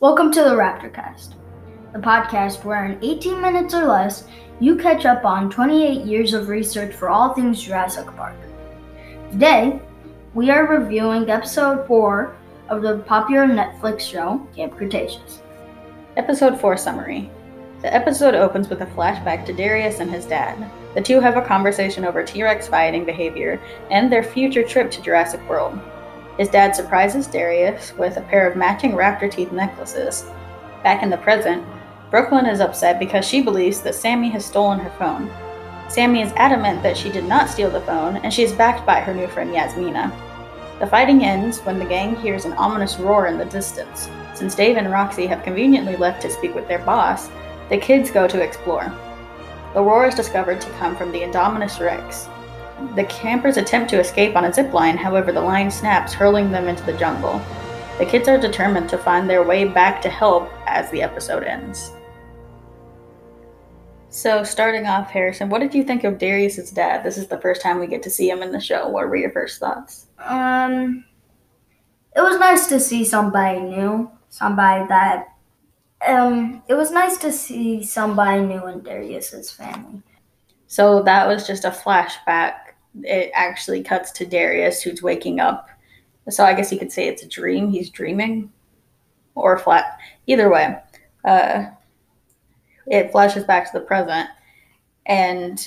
Welcome to the Raptorcast, the podcast where in 18 minutes or less, you catch up on 28 years of research for all things Jurassic Park. Today, we are reviewing episode 4 of the popular Netflix show, Camp Cretaceous. Episode 4 Summary The episode opens with a flashback to Darius and his dad. The two have a conversation over T Rex fighting behavior and their future trip to Jurassic World. His dad surprises Darius with a pair of matching raptor teeth necklaces. Back in the present, Brooklyn is upset because she believes that Sammy has stolen her phone. Sammy is adamant that she did not steal the phone, and she is backed by her new friend Yasmina. The fighting ends when the gang hears an ominous roar in the distance. Since Dave and Roxy have conveniently left to speak with their boss, the kids go to explore. The roar is discovered to come from the Indominus Rex, the campers attempt to escape on a zip line, however, the line snaps, hurling them into the jungle. The kids are determined to find their way back to help as the episode ends. So, starting off, Harrison, what did you think of Darius's dad? This is the first time we get to see him in the show. What were your first thoughts? Um, it was nice to see somebody new, somebody that. Um, it was nice to see somebody new in Darius's family. So that was just a flashback it actually cuts to Darius who's waking up. So I guess you could say it's a dream. He's dreaming, or flat. Either way, uh, it flashes back to the present, and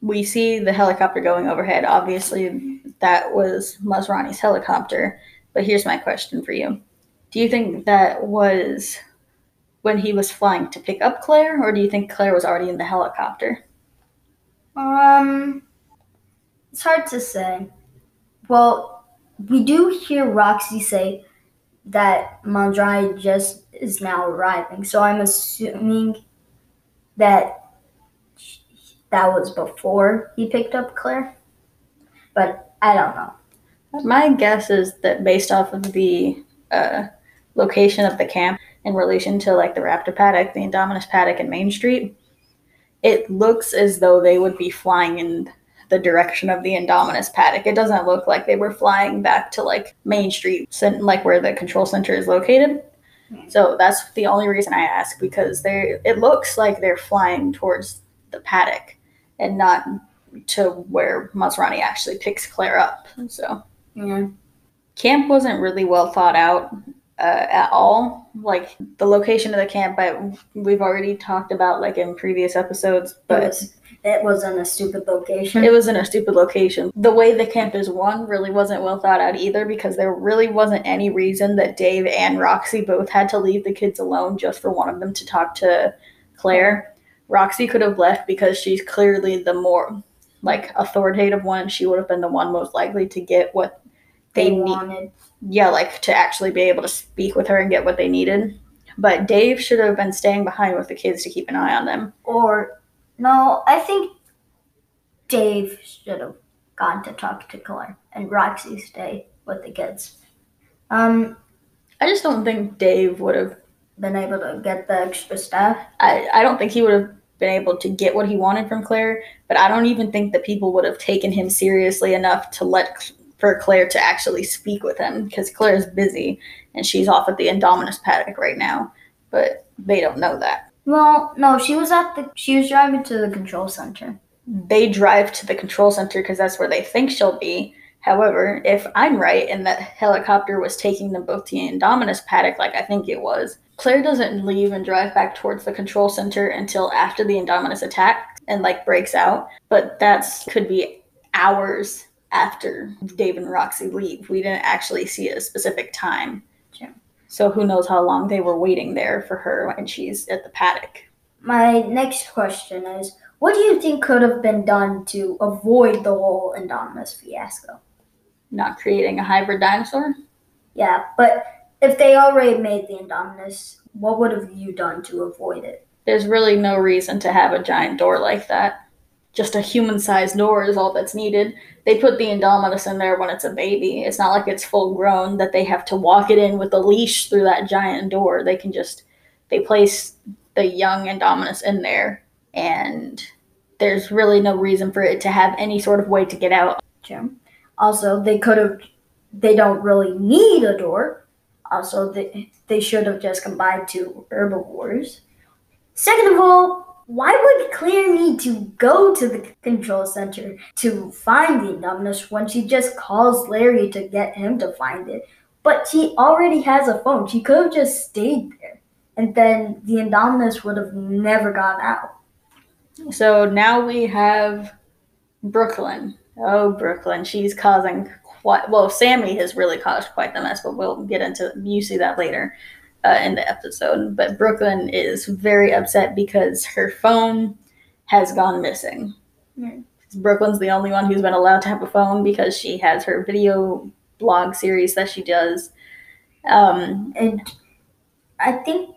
we see the helicopter going overhead. Obviously, that was Masrani's helicopter. But here's my question for you: Do you think that was when he was flying to pick up Claire, or do you think Claire was already in the helicopter? Um, it's hard to say. Well, we do hear Roxy say that Masrani just is now arriving, so I'm assuming that that was before he picked up Claire. But I don't know. My guess is that based off of the uh, location of the camp in relation to like the Raptor paddock, the Indominus paddock, and Main Street, it looks as though they would be flying in the direction of the Indominus paddock. It doesn't look like they were flying back to like Main Street, like where the control center is located. Hmm. So that's the only reason I ask because they it looks like they're flying towards the paddock and not to where Masrani actually picks Claire up. So yeah. Camp wasn't really well thought out uh, at all. Like the location of the camp, but we've already talked about like in previous episodes. But it was, it was in a stupid location. It was in a stupid location. The way the camp won really wasn't well thought out either, because there really wasn't any reason that Dave and Roxy both had to leave the kids alone just for one of them to talk to Claire. Roxy could have left because she's clearly the more like authoritative one. She would have been the one most likely to get what they, they wanted. Need yeah, like to actually be able to speak with her and get what they needed. But Dave should have been staying behind with the kids to keep an eye on them. Or, no, I think Dave should have gone to talk to Claire and Roxy stay with the kids. Um, I just don't think Dave would have been able to get the extra stuff. I, I don't think he would have been able to get what he wanted from Claire, but I don't even think that people would have taken him seriously enough to let for Claire to actually speak with him because Claire's busy and she's off at the Indominus paddock right now, but they don't know that. Well, no, she was at the she was driving to the control center. They drive to the control center because that's where they think she'll be. However, if I'm right and that helicopter was taking them both to the Indominus paddock, like I think it was, Claire doesn't leave and drive back towards the control center until after the Indominus attack and like breaks out. But that's could be hours after Dave and Roxy leave. We didn't actually see a specific time. So who knows how long they were waiting there for her when she's at the paddock. My next question is what do you think could have been done to avoid the whole Indominus fiasco? Not creating a hybrid dinosaur? Yeah, but if they already made the Indominus, what would have you done to avoid it? There's really no reason to have a giant door like that just a human sized door is all that's needed. They put the Indominus in there when it's a baby. It's not like it's full grown that they have to walk it in with a leash through that giant door. They can just they place the young Indominus in there and there's really no reason for it to have any sort of way to get out. Jim. Also, they could have they don't really need a door. Also, they, they should have just combined two herbivores. Second of all, why would Claire need to go to the control center to find the Indominus when she just calls Larry to get him to find it? But she already has a phone. She could have just stayed there. And then the Indominus would have never gone out. So now we have Brooklyn. Oh, Brooklyn. She's causing quite, well, Sammy has really caused quite the mess, but we'll get into, you see that later uh, in the episode. But Brooklyn is very upset because her phone has gone missing. Brooklyn's the only one who's been allowed to have a phone because she has her video blog series that she does. Um, And I think,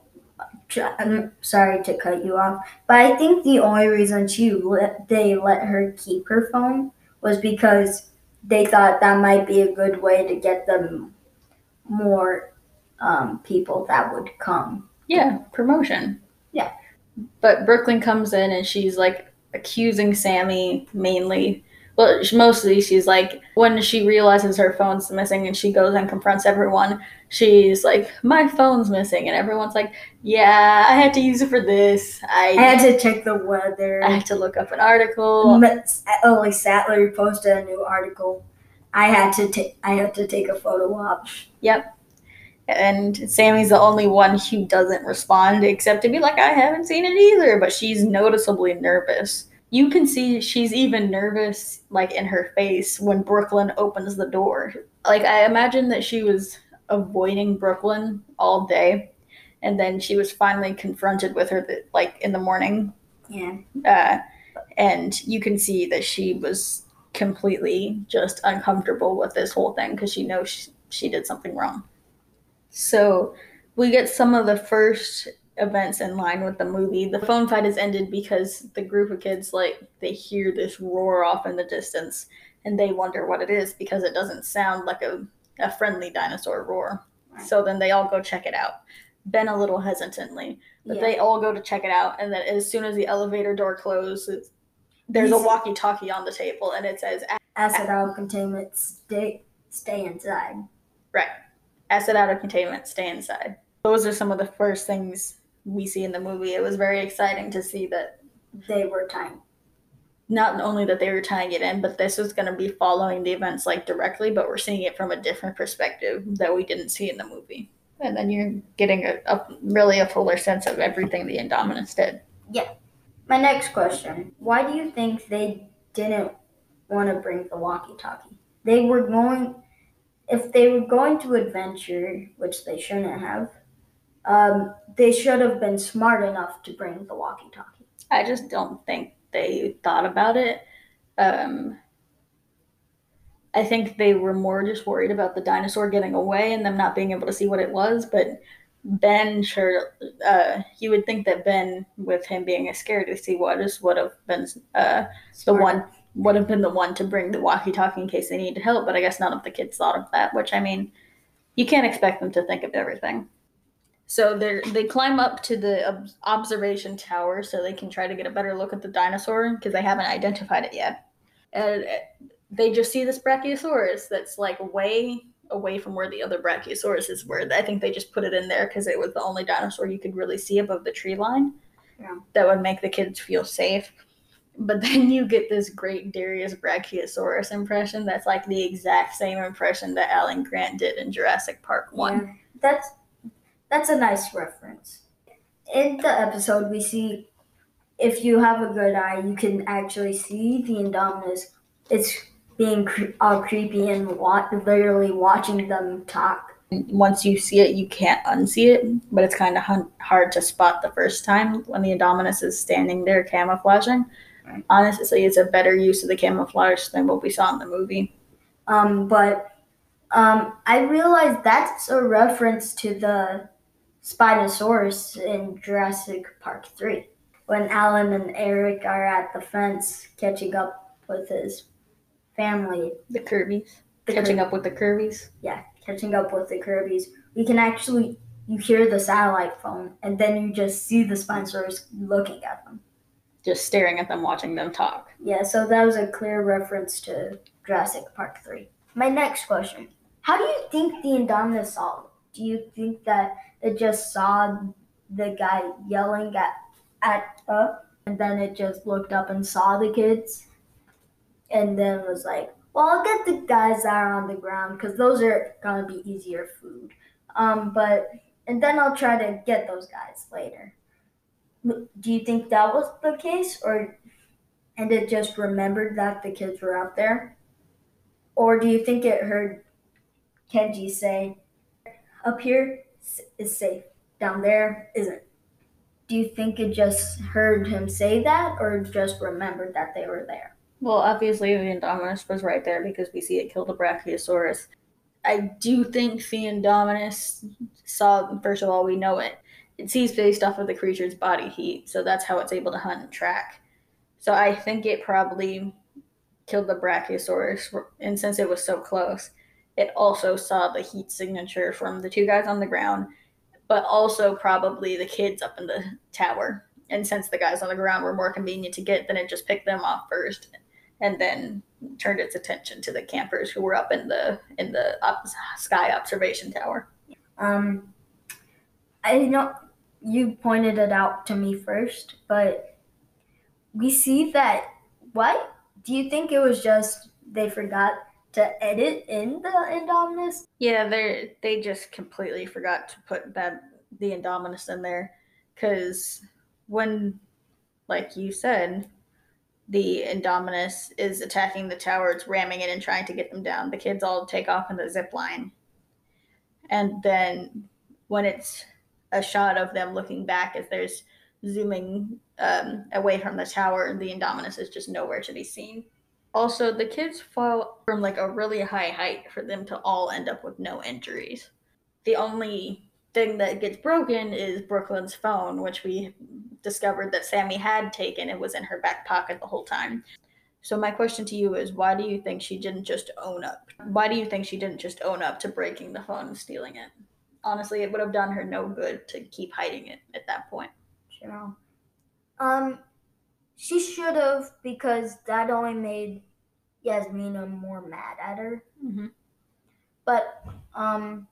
I'm sorry to cut you off, but I think the only reason she let, they let her keep her phone was because they thought that might be a good way to get them more um, people that would come. yeah, promotion. Yeah. But Brooklyn comes in and she's like accusing Sammy mainly. Well, mostly she's like, when she realizes her phone's missing and she goes and confronts everyone, she's like, my phone's missing. And everyone's like, yeah, I had to use it for this. I, I had to check the weather. I had to look up an article. Like Sattler posted a new article. I had to take. I had to take a photo op. Yep. And Sammy's the only one who doesn't respond, except to be like, I haven't seen it either. But she's noticeably nervous. You can see she's even nervous, like in her face, when Brooklyn opens the door. Like, I imagine that she was avoiding Brooklyn all day. And then she was finally confronted with her, like in the morning. Yeah. Uh, and you can see that she was completely just uncomfortable with this whole thing because she knows she, she did something wrong. So we get some of the first events in line with the movie. The phone fight is ended because the group of kids like they hear this roar off in the distance and they wonder what it is because it doesn't sound like a, a friendly dinosaur roar. So then they all go check it out. Ben a little hesitantly, but Yeah. they all go to check it out. And then as soon as the elevator door closes, there's a walkie-talkie on the table, and it says Asset out containment. Stay. Stay inside. "Asset out of containment, stay inside." Those are some of the first things we see in the movie. It was very exciting to see that They were time. not only that they were tying it in, but this was going to be following the events like directly, but we're seeing it from a different perspective that we didn't see in the movie. And then you're getting a, a really a fuller sense of everything the Indominus did. Yeah. My next question: Why do you think they didn't want to bring the walkie-talkie? They were going. If they were going to adventure, which they shouldn't have, um, they should have been smart enough to bring the walkie-talkie. I just don't think they thought about it. Um, I think they were more just worried about the dinosaur getting away and them not being able to see what it was. But Ben, sure, uh, you would think that Ben, with him being scared to see what is, would have been uh, the one would have been the one to bring the walkie-talkie in case they needed help. But I guess none of the kids thought of that. Which I mean, you can't expect them to think of everything. So they they climb up to the observation tower so they can try to get a better look at the dinosaur because they haven't identified it yet. And uh, they just see this Brachiosaurus that's like way away from where the other Brachiosauruses were. I think they just put it in there because it was the only dinosaur you could really see above the tree line. Yeah. That would make the kids feel safe. But then you get this great Darius Brachiosaurus impression that's like the exact same impression that Alan Grant did in Jurassic Park 1. Yeah, that's that's a nice reference. In the episode, we see if you have a good eye, you can actually see the Indominus. It's being cre- all creepy and wa- literally watching them talk. once you see it, you can't unsee it, but it's kind of hun- hard to spot the first time when the Indominus is standing there camouflaging. Right. Honestly, it's a better use of the camouflage than what we saw in the movie. Um, but um, I realized that's a reference to the Spinosaurus in Jurassic Park 3. When Alan and Eric are at the fence catching up with his family. The Kirby's. The Catching Kir- up with the Kirby's. Yeah, catching up with the Kirby's. We can actually, you hear the satellite phone, and then you just see the Spinosaurus looking at them. Just staring at them, watching them talk. Yeah, so that was a clear reference to Jurassic Park 3. My next question. How do you think the Indominus saw do you think that it just saw the guy yelling at at up and then it just looked up and saw the kids? And then was like well i'll get the guys that are on the ground because those are gonna be easier food. Um, but and then i'll try to get those guys later do you think that was the case or and it just remembered that the kids were out there or do you think it heard kenji say up here is safe down there isn't do you think it just heard him say that or just remembered that they were there well, obviously, the Indominus was right there because we see it kill the Brachiosaurus. I do think the Indominus saw, first of all, we know it. It sees based off of the creature's body heat, so that's how it's able to hunt and track. So I think it probably killed the Brachiosaurus, and since it was so close, it also saw the heat signature from the two guys on the ground, but also probably the kids up in the tower. And since the guys on the ground were more convenient to get, then it just picked them off first and then turned its attention to the campers who were up in the in the sky observation tower. Um, I know you pointed it out to me first, but we see that. What do you think? It was just they forgot to edit in the Indominus. Yeah, they they just completely forgot to put that the Indominus in there because when, like you said, the Indominus is attacking the tower. It's ramming it and trying to get them down. The kids all take off in the zip line. And then when it's a shot of them looking back as there's zooming um, away from the tower, and the Indominus is just nowhere to be seen. Also, the kids fall from like a really high height for them to all end up with no injuries. The only thing that gets broken is Brooklyn's phone, which we discovered that Sammy had taken. It was in her back pocket the whole time. So my question to you is why do you think she didn't just own up? Why do you think she didn't just own up to breaking the phone and stealing it? Honestly, it would have done her no good to keep hiding it at that point. Sure. Um she should have because that only made Yasmina more mad at her. Mm-hmm. But um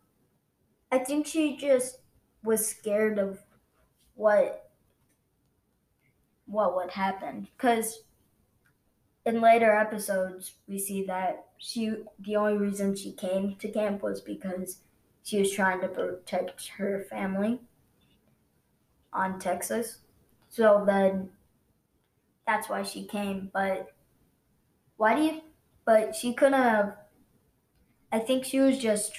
I think she just was scared of what what would happen because in later episodes we see that she the only reason she came to camp was because she was trying to protect her family on Texas. So then that's why she came, but why do you but she couldn't have I think she was just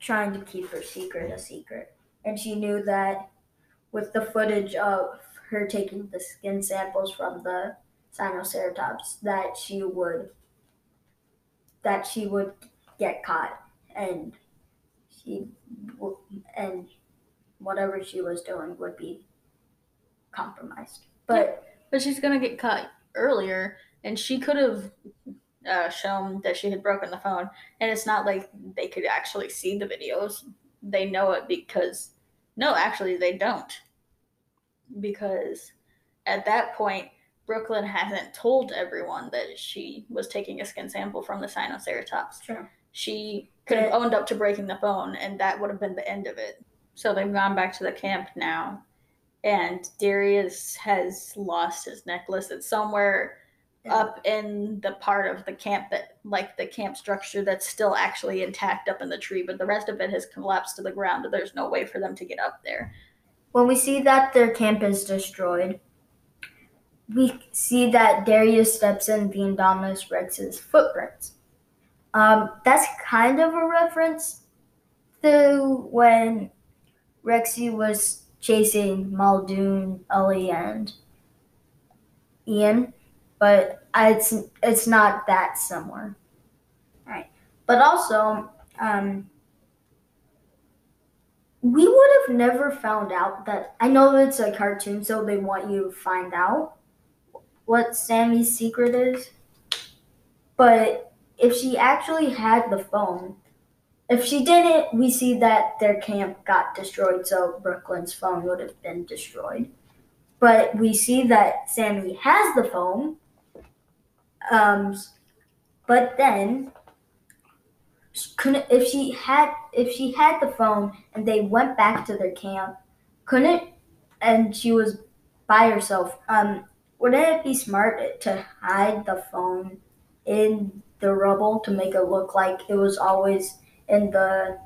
trying to keep her secret a secret. And she knew that with the footage of her taking the skin samples from the Sinoceratops that she would that she would get caught and and whatever she was doing would be compromised. But but she's gonna get caught earlier, and she could have uh, shown that she had broken the phone, and it's not like they could actually see the videos. They know it because no, actually they don't, because at that point Brooklyn hasn't told everyone that she was taking a skin sample from the Sinoceratops. Sure. She could have owned up to breaking the phone, and that would have been the end of it. So they've gone back to the camp now, and Darius has lost his necklace. It's somewhere up in the part of the camp that like the camp structure that's still actually intact up in the tree but the rest of it has collapsed to the ground there's no way for them to get up there when we see that their camp is destroyed we see that darius steps in the indominus rex's footprints um, that's kind of a reference to when rexy was chasing muldoon ellie and ian but it's it's not that similar. All right, but also um, we would have never found out that. I know it's a cartoon, so they want you to find out what Sammy's secret is. But if she actually had the phone, if she didn't, we see that their camp got destroyed, so Brooklyn's phone would have been destroyed. But we see that Sammy has the phone, um, but then, couldn't if she had if she had the phone and they went back to their camp, couldn't and she was by herself. Um, wouldn't it be smart to hide the phone in the rubble to make it look like it was always in the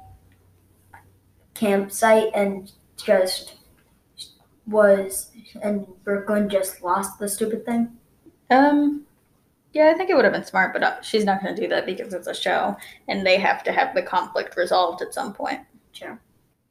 campsite and just was and Brooklyn just lost the stupid thing? Um, yeah, I think it would have been smart, but uh, she's not going to do that because it's a show, and they have to have the conflict resolved at some point. Sure.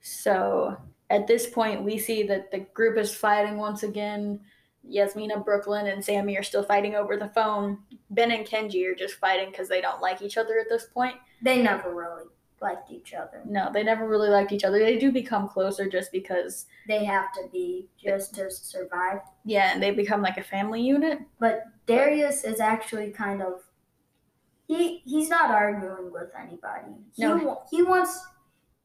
So at this point, we see that the group is fighting once again. Yasmina, Brooklyn, and Sammy are still fighting over the phone. Ben and Kenji are just fighting because they don't like each other at this point. They never really liked each other. No, they never really liked each other. They do become closer just because, They have to be just to survive. yeah, and they become like a family unit. But Darius is actually kind of he he's not arguing with anybody. He No. he wants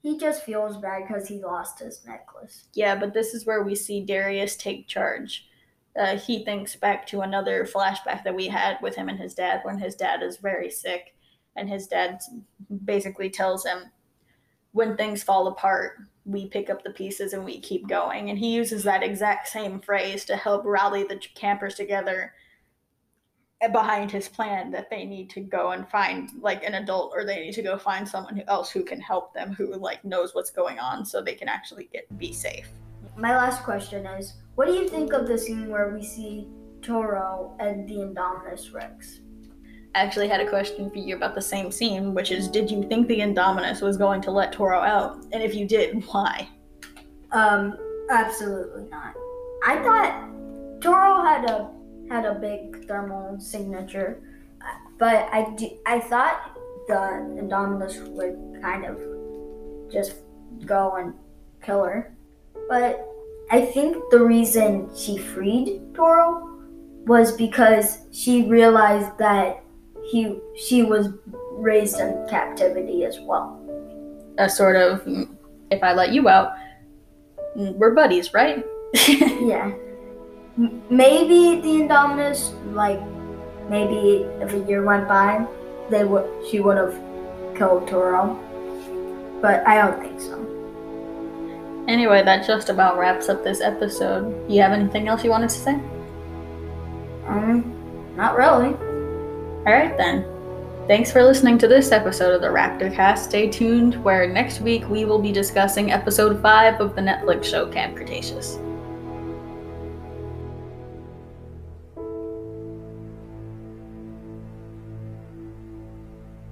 he just feels bad because he lost his necklace. Yeah, but this is where we see Darius take charge. Uh, he thinks back to another flashback that we had with him and his dad when his dad is very sick, and his dad basically tells him, "When things fall apart, we pick up the pieces and we keep going." And he uses that exact same phrase to help rally the campers together behind his plan that they need to go and find like an adult or they need to go find someone else who can help them who like knows what's going on so they can actually get be safe My last question is, what do you think of the scene where we see Toro and the Indominus Rex? I actually had a question for you about the same scene, which is Did you think the Indominus was going to let Toro out? And if you did, why? Um, absolutely not. I thought Toro had a had a big thermal signature, but I do, I thought the Indominus would kind of just go and kill her. But I think the reason she freed Toro was because she realized that he she was raised in captivity as well. A sort of, if I let you out, we're buddies, right? Yeah. M- Maybe the Indominus, like, maybe if a year went by, they would she would have killed Toro. But I don't think so. Anyway, that just about wraps up this episode. You have anything else you wanted to say? Um, not really. All right, then. Thanks for listening to this episode of the Raptor Cast. Stay tuned, where next week we will be discussing episode 5 of the Netflix show Camp Cretaceous.